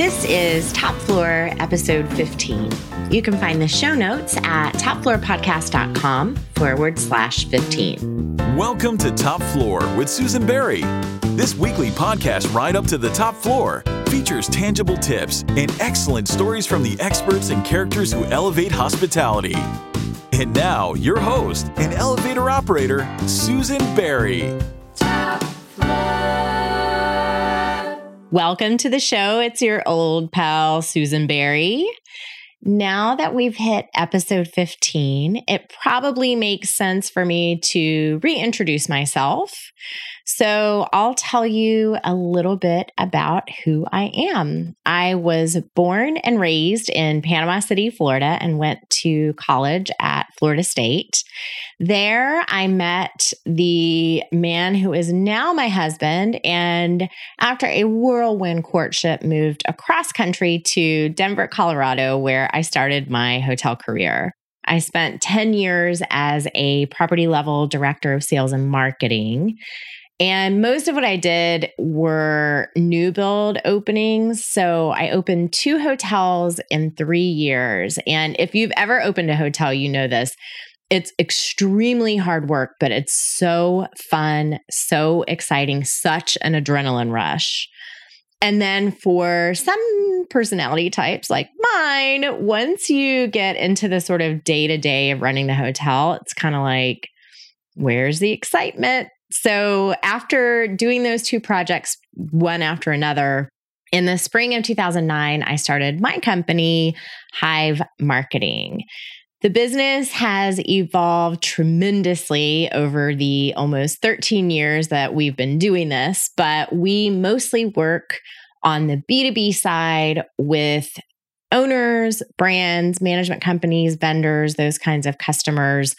This is Top Floor, episode 15. You can find the show notes at topfloorpodcast.com forward slash 15. Welcome to Top Floor with Susan Berry. This weekly podcast, Right Up to the Top Floor, features tangible tips and excellent stories from the experts and characters who elevate hospitality. And now, your host and elevator operator, Susan Berry. Welcome to the show. It's your old pal, Susan Berry. Now that we've hit episode 15, it probably makes sense for me to reintroduce myself. So I'll tell you a little bit about who I am. I was born and raised in Panama City, Florida, and went to college at Florida State. There, I met the man who is now my husband, and after a whirlwind courtship, moved across country to Denver, Colorado, where I started my hotel career. I spent 10 years as a property level director of sales and marketing. And most of what I did were new build openings. So I opened two hotels in three years. And if you've ever opened a hotel, you know this. It's extremely hard work, but it's so fun, so exciting, such an adrenaline rush. And then for some personality types like mine, once you get into the sort of day to day of running the hotel, it's kind of like, where's the excitement? So, after doing those two projects, one after another, in the spring of 2009, I started my company, Hive Marketing. The business has evolved tremendously over the almost 13 years that we've been doing this, but we mostly work on the B2B side with owners, brands, management companies, vendors, those kinds of customers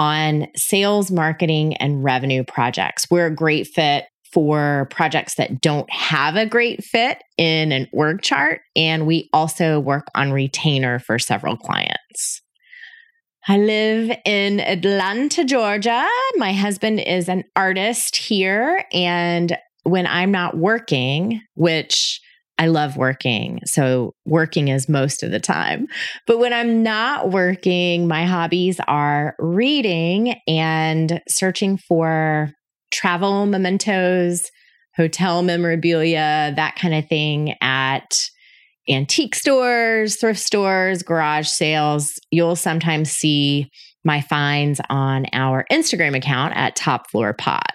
on sales, marketing, and revenue projects. We're a great fit for projects that don't have a great fit in an org chart. And we also work on retainer for several clients. I live in Atlanta, Georgia. My husband is an artist here. And when I'm not working, which I love working. So working is most of the time. But when I'm not working, my hobbies are reading and searching for travel mementos, hotel memorabilia, that kind of thing at antique stores, thrift stores, garage sales. You'll sometimes see my finds on our Instagram account at Top Floor Pod.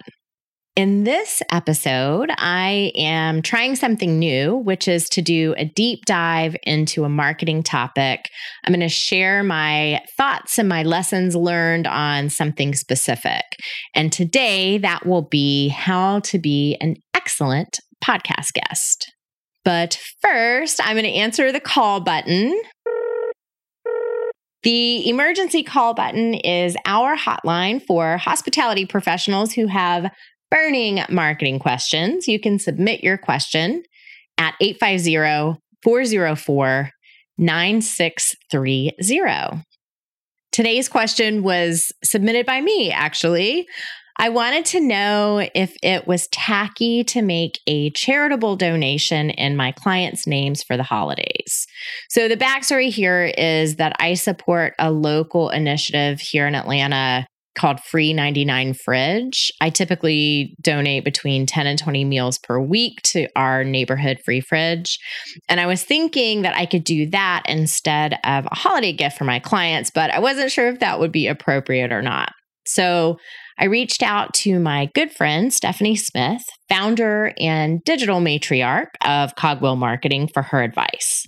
In this episode, I am trying something new, which is to do a deep dive into a marketing topic. I'm going to share my thoughts and my lessons learned on something specific. And today, that will be how to be an excellent podcast guest. But first, I'm going to answer the call button. The emergency call button is our hotline for hospitality professionals who have burning marketing questions, you can submit your question at 850 404 9630. Today's question was submitted by me, actually. I wanted to know if it was tacky to make a charitable donation in my clients' names for the holidays. So, the backstory here is that I support a local initiative here in Atlanta called Free 99 Fridge. I typically donate between 10 and 20 meals per week to our neighborhood free fridge. And I was thinking that I could do that instead of a holiday gift for my clients, but I wasn't sure if that would be appropriate or not. So I reached out to my good friend, Stephanie Smith, founder and digital matriarch of Cogwell Marketing, for her advice.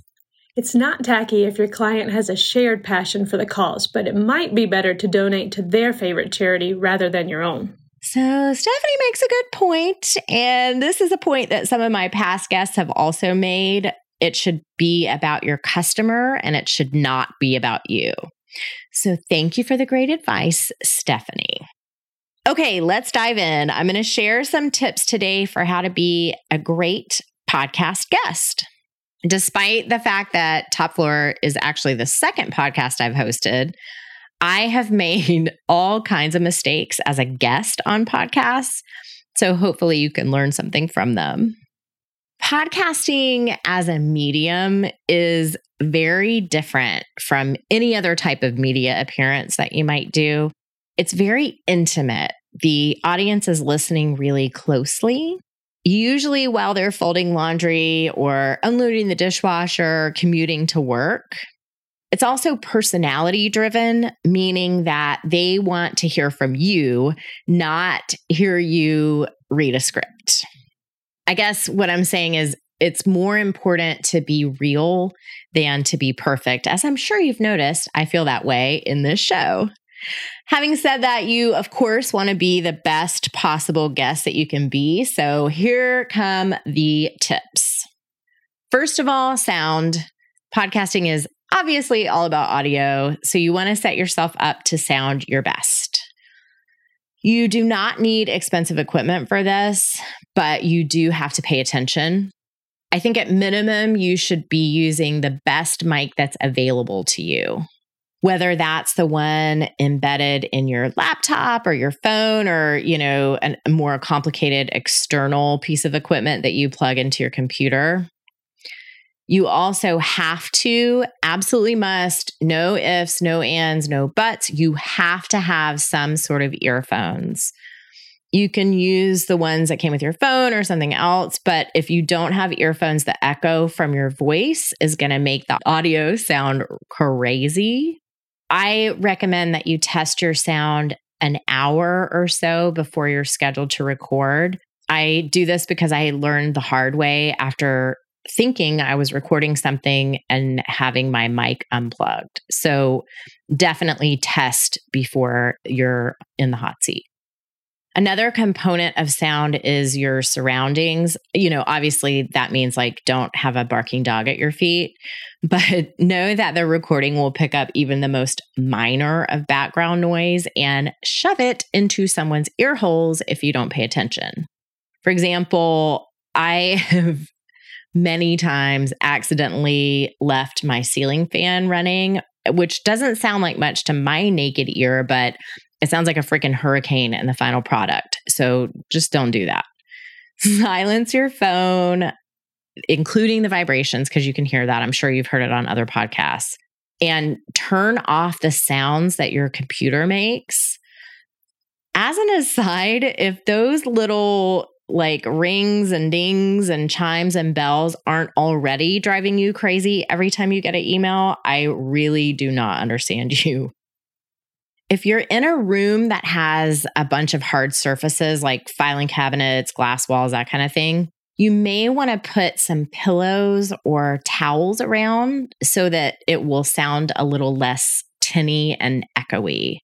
It's not tacky if your client has a shared passion for the cause, but it might be better to donate to their favorite charity rather than your own. So, Stephanie makes a good point, and this is a point that some of my past guests have also made. It should be about your customer and it should not be about you. So, thank you for the great advice, Stephanie. Okay, let's dive in. I'm going to share some tips today for how to be a great podcast guest. Despite the fact that Top Floor is actually the second podcast I've hosted, I have made all kinds of mistakes as a guest on podcasts. So hopefully you can learn something from them. podcasting as a medium is very different from any other type of media appearance that you might do. It's very intimate. The audience is listening really closely, usually while they're folding laundry or unloading the dishwasher, commuting to work. It's also personality driven, meaning that they want to hear from you, not hear you read a script. I guess what I'm saying is it's more important to be real than to be perfect. As I'm sure you've noticed, I feel that way in this show. Having said that, you, of course, want to be the best possible guest that you can be. So here come the tips. First of all, sound. Podcasting is obviously all about audio. So you want to set yourself up to sound your best. You do not need expensive equipment for this, but you do have to pay attention. I think at minimum, you should be using the best mic that's available to you. Whether that's the one embedded in your laptop or your phone or, you know, an, a more complicated external piece of equipment that you plug into your computer. You also have to, absolutely must, no ifs, no ands, no buts. You have to have some sort of earphones. You can use the ones that came with your phone or something else, but if you don't have earphones, the echo from your voice is going to make the audio sound crazy. I recommend that you test your sound an hour or so before you're scheduled to record. I do this because I learned the hard way after thinking I was recording something and having my mic unplugged. So definitely test before you're in the hot seat. Another component of sound is your surroundings. You know, obviously that means like don't have a barking dog at your feet, but know that the recording will pick up even the most minor of background noise and shove it into someone's ear holes if you don't pay attention. For example, I have many times accidentally left my ceiling fan running, which doesn't sound like much to my naked ear, but it sounds like a freaking hurricane in the final product. So just don't do that. Silence your phone, including the vibrations, because you can hear that. I'm sure you've heard it on other podcasts. And turn off the sounds that your computer makes. As an aside, if those little like rings and dings and chimes and bells aren't already driving you crazy every time you get an email, I really do not understand you. If you're in a room that has a bunch of hard surfaces like filing cabinets, glass walls, that kind of thing, you may want to put some pillows or towels around so that it will sound a little less tinny and echoey.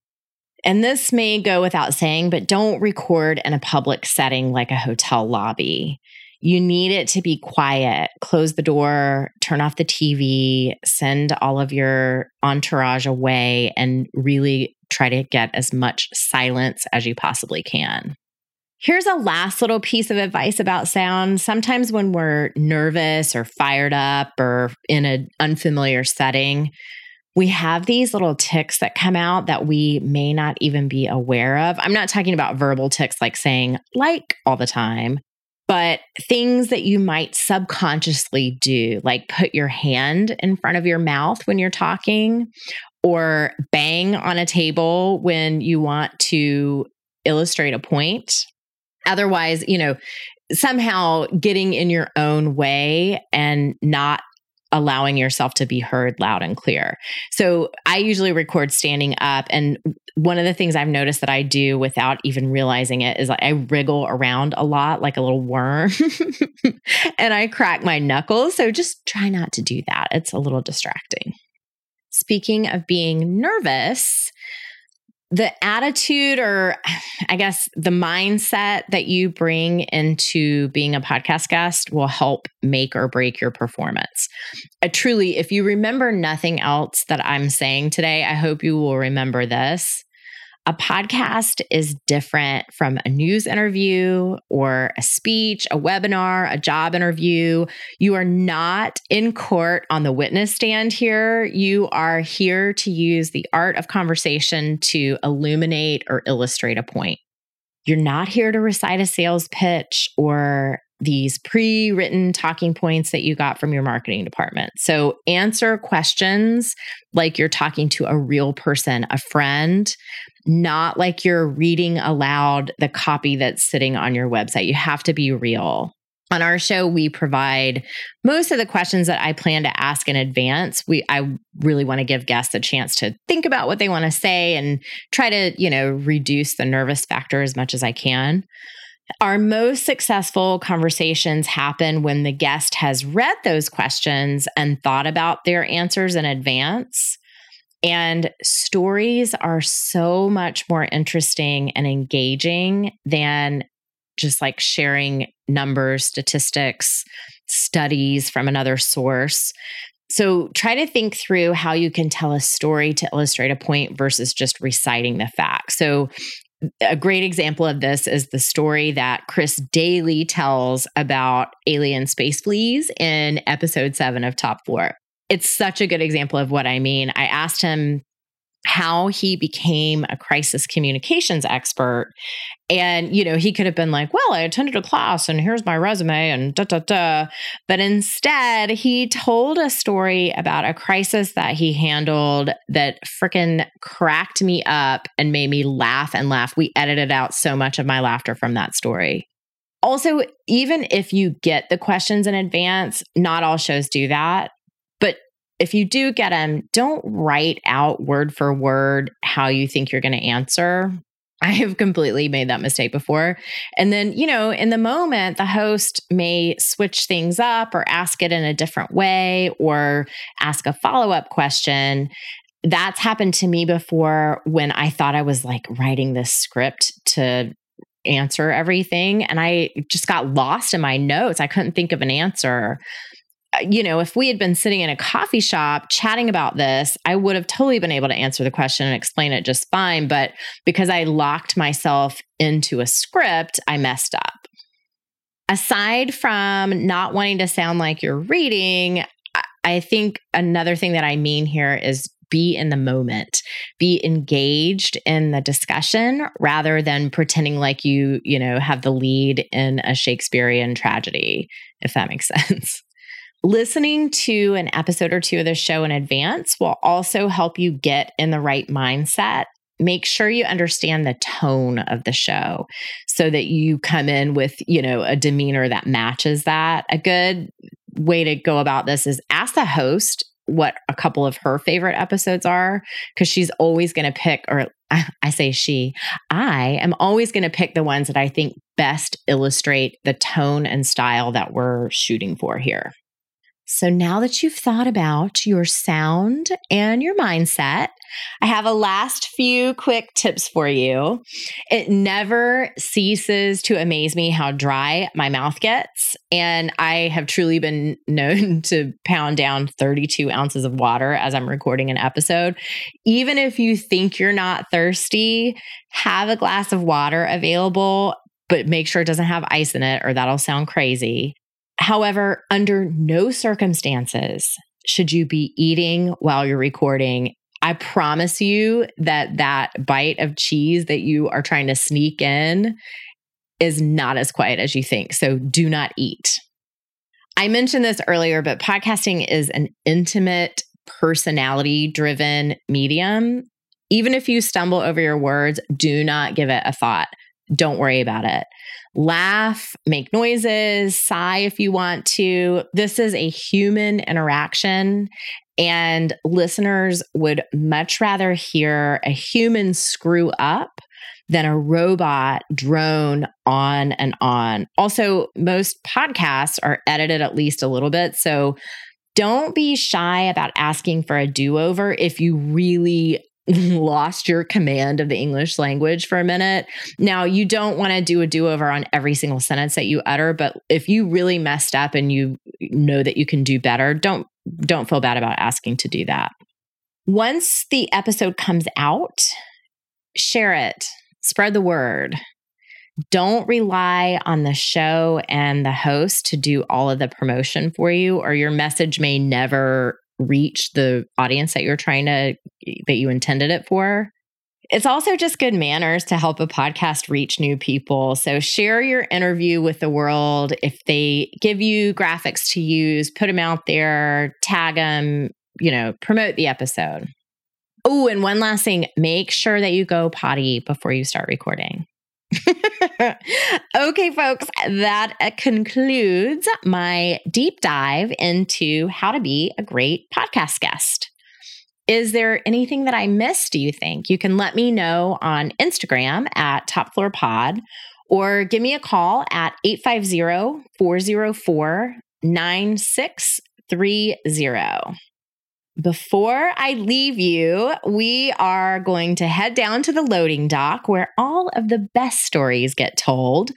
And this may go without saying, but don't record in a public setting like a hotel lobby. You need it to be quiet. Close the door, turn off the TV, send all of your entourage away, and really try to get as much silence as you possibly can. Here's a last little piece of advice about sound. Sometimes when we're nervous or fired up or in an unfamiliar setting, we have these little ticks that come out that we may not even be aware of. I'm not talking about verbal ticks like saying like all the time, but things that you might subconsciously do, like put your hand in front of your mouth when you're talking or bang on a table when you want to illustrate a point. Otherwise, you know, somehow getting in your own way and not allowing yourself to be heard loud and clear. So I usually record standing up. And one of the things I've noticed that I do without even realizing it is like I wriggle around a lot like a little worm and I crack my knuckles. So just try not to do that. It's a little distracting. Speaking of being nervous, the attitude or I guess the mindset that you bring into being a podcast guest will help make or break your performance. I truly, if you remember nothing else that I'm saying today, I hope you will remember this a podcast is different from a news interview or a speech, a webinar, a job interview. You are not in court on the witness stand here. You are here to use the art of conversation to illuminate or illustrate a point. You're not here to recite a sales pitch or these pre written talking points that you got from your marketing department. So answer questions like you're talking to a real person, a friend, not like you're reading aloud the copy that's sitting on your website. You have to be real. On our show, we provide most of the questions that I plan to ask in advance. We I really want to give guests a chance to think about what they want to say and try to, you know, reduce the nervous factor as much as I can. Our most successful conversations happen when the guest has read those questions and thought about their answers in advance. And stories are so much more interesting and engaging than just like sharing numbers, statistics, studies from another source. So try to think through how you can tell a story to illustrate a point versus just reciting the facts. So a great example of this is the story that Chris Daly tells about alien space fleas in episode seven of Top Floor. It's such a good example of what I mean. I asked him how he became a crisis communications expert. And, you know, he could have been like, well, I attended a class and here's my resume and da da da. But instead, he told a story about a crisis that he handled that freaking cracked me up and made me laugh and laugh. We edited out so much of my laughter from that story. Also, even if you get the questions in advance, not all shows do that if you do get them, don't write out word for word how you think you're going to answer. I have completely made that mistake before. And then, you know, in the moment, the host may switch things up or ask it in a different way or ask a follow up question. That's happened to me before when I thought I was like writing this script to answer everything and I just got lost in my notes. I couldn't think of an answer. Uh, you know, if we had been sitting in a coffee shop chatting about this, I would have totally been able to answer the question and explain it just fine. But because I locked myself into a script, I messed up. Aside from not wanting to sound like you're reading, I think another thing that I mean here is be in the moment be engaged in the discussion rather than pretending like you you know have the lead in a shakespearean tragedy if that makes sense Listening to an episode or two of the show in advance will also help you get in the right mindset. Make sure you understand the tone of the show so that you come in with, you know, a demeanor that matches that. A good way to go about this is ask the host what a couple of her favorite episodes are because she's always going to pick or I say she, I am always going to pick the ones that I think best illustrate the tone and style that we're shooting for here. So now that you've thought about your sound and your mindset, I have a last few quick tips for you. It never ceases to amaze me how dry my mouth gets. And I have truly been known to pound down 32 ounces of water as I'm recording an episode. Even if you think you're not thirsty, have a glass of water available, but make sure it doesn't have ice in it or that'll sound crazy. However, under no circumstances should you be eating while you're recording. I promise you that that bite of cheese that you are trying to sneak in is not as quiet as you think. So do not eat. I mentioned this earlier, but podcasting is an intimate, personality driven medium. Even if you stumble over your words, do not give it a thought. Don't worry about it laugh, make noises, sigh if you want to. This is a human interaction. And listeners would much rather hear a human screw up than a robot drone on and on. Also, most podcasts are edited at least a little bit. So don't be shy about asking for a do over if you really lost your command of the English language for a minute. Now, you don't want to do a do over on every single sentence that you utter, but if you really messed up and you know that you can do better, don't don't feel bad about asking to do that. Once the episode comes out, share it. Spread the word. Don't rely on the show and the host to do all of the promotion for you, or your message may never reach the audience that you're trying to that you intended it for It's also just good manners to help a podcast reach new people. So share your interview with the world. If they give you graphics to use, put them out there, tag them, you know, promote the episode. Oh, and one last thing make sure that you go potty before you start recording. okay, folks, that uh, concludes my deep dive into how to be a great podcast guest. Is there anything that I missed, do you think? You can let me know on Instagram at Top Floor Pod or give me a call at 850 404 9630. Before I leave you, we are going to head down to the loading dock where all of the best stories get told.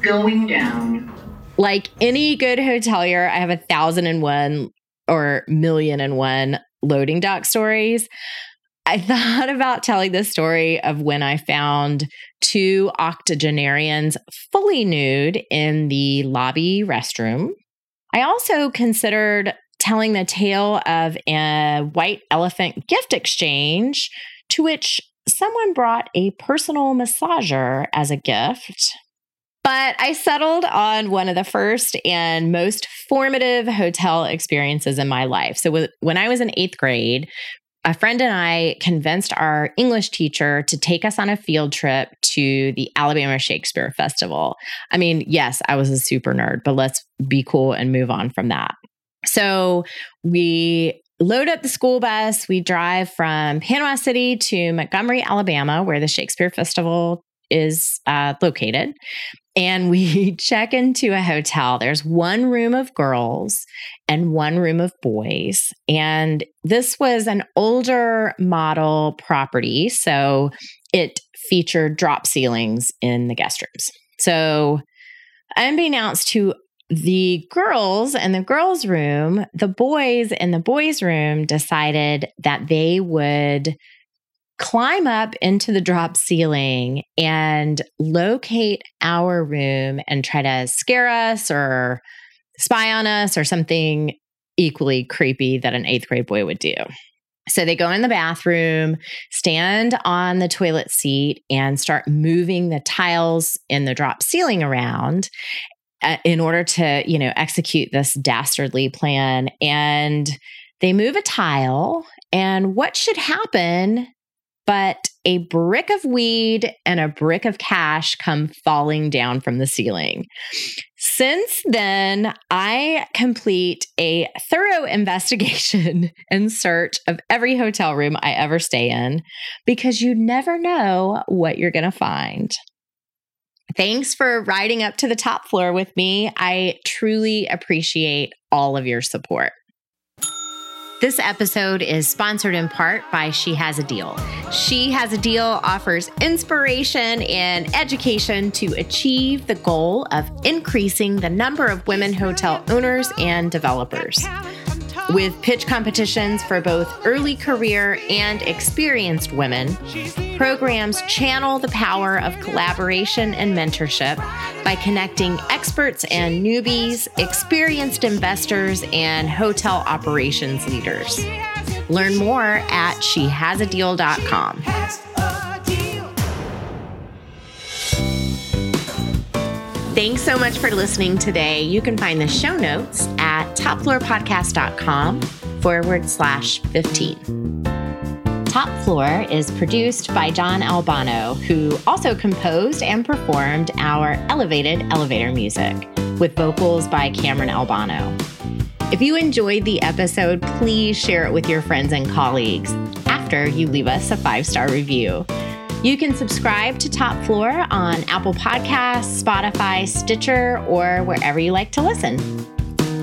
Going down. Like any good hotelier, I have a thousand and one or million and one loading dock stories. I thought about telling the story of when I found two octogenarians fully nude in the lobby restroom I also considered telling the tale of a white elephant gift exchange to which someone brought a personal massager as a gift. But I settled on one of the first and most formative hotel experiences in my life. So, when I was in eighth grade, a friend and I convinced our English teacher to take us on a field trip to the Alabama Shakespeare Festival. I mean, yes, I was a super nerd, but let's be cool and move on from that. So we load up the school bus. We drive from Panama City to Montgomery, Alabama, where the Shakespeare Festival is uh, located. And we check into a hotel. There's one room of girls and one room of boys. And this was an older model property. So it featured drop ceilings in the guest rooms. So, unbeknownst to the girls in the girls' room, the boys in the boys' room decided that they would climb up into the drop ceiling and locate our room and try to scare us or spy on us or something equally creepy that an eighth grade boy would do. So they go in the bathroom, stand on the toilet seat, and start moving the tiles in the drop ceiling around Uh, in order to, you know, execute this dastardly plan. And they move a tile, and what should happen but a brick of weed and a brick of cash come falling down from the ceiling. Since then, I complete a thorough investigation and search of every hotel room I ever stay in because you never know what you're going to find. Thanks for riding up to the top floor with me. I truly appreciate all of your support. This episode is sponsored in part by She Has a Deal. She Has a Deal offers inspiration and education to achieve the goal of increasing the number of women hotel owners and developers with pitch competitions for both early career and experienced women. Programs channel the power of collaboration and mentorship by connecting experts and newbies, experienced investors, and hotel operations leaders. Learn more at shehasadeal.com. Thanks so much for listening today. You can find the show notes at topfloorpodcast.com forward slash 15. Top Floor is produced by John Albano, who also composed and performed our elevated elevator music with vocals by Cameron Albano. If you enjoyed the episode, please share it with your friends and colleagues after you leave us a five star review. You can subscribe to Top Floor on Apple Podcasts, Spotify, Stitcher, or wherever you like to listen.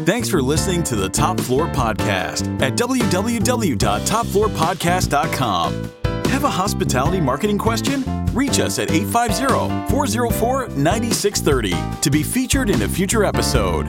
Thanks for listening to the Top Floor Podcast at www.topfloorpodcast.com. Have a hospitality marketing question? Reach us at 850 404 9630 to be featured in a future episode.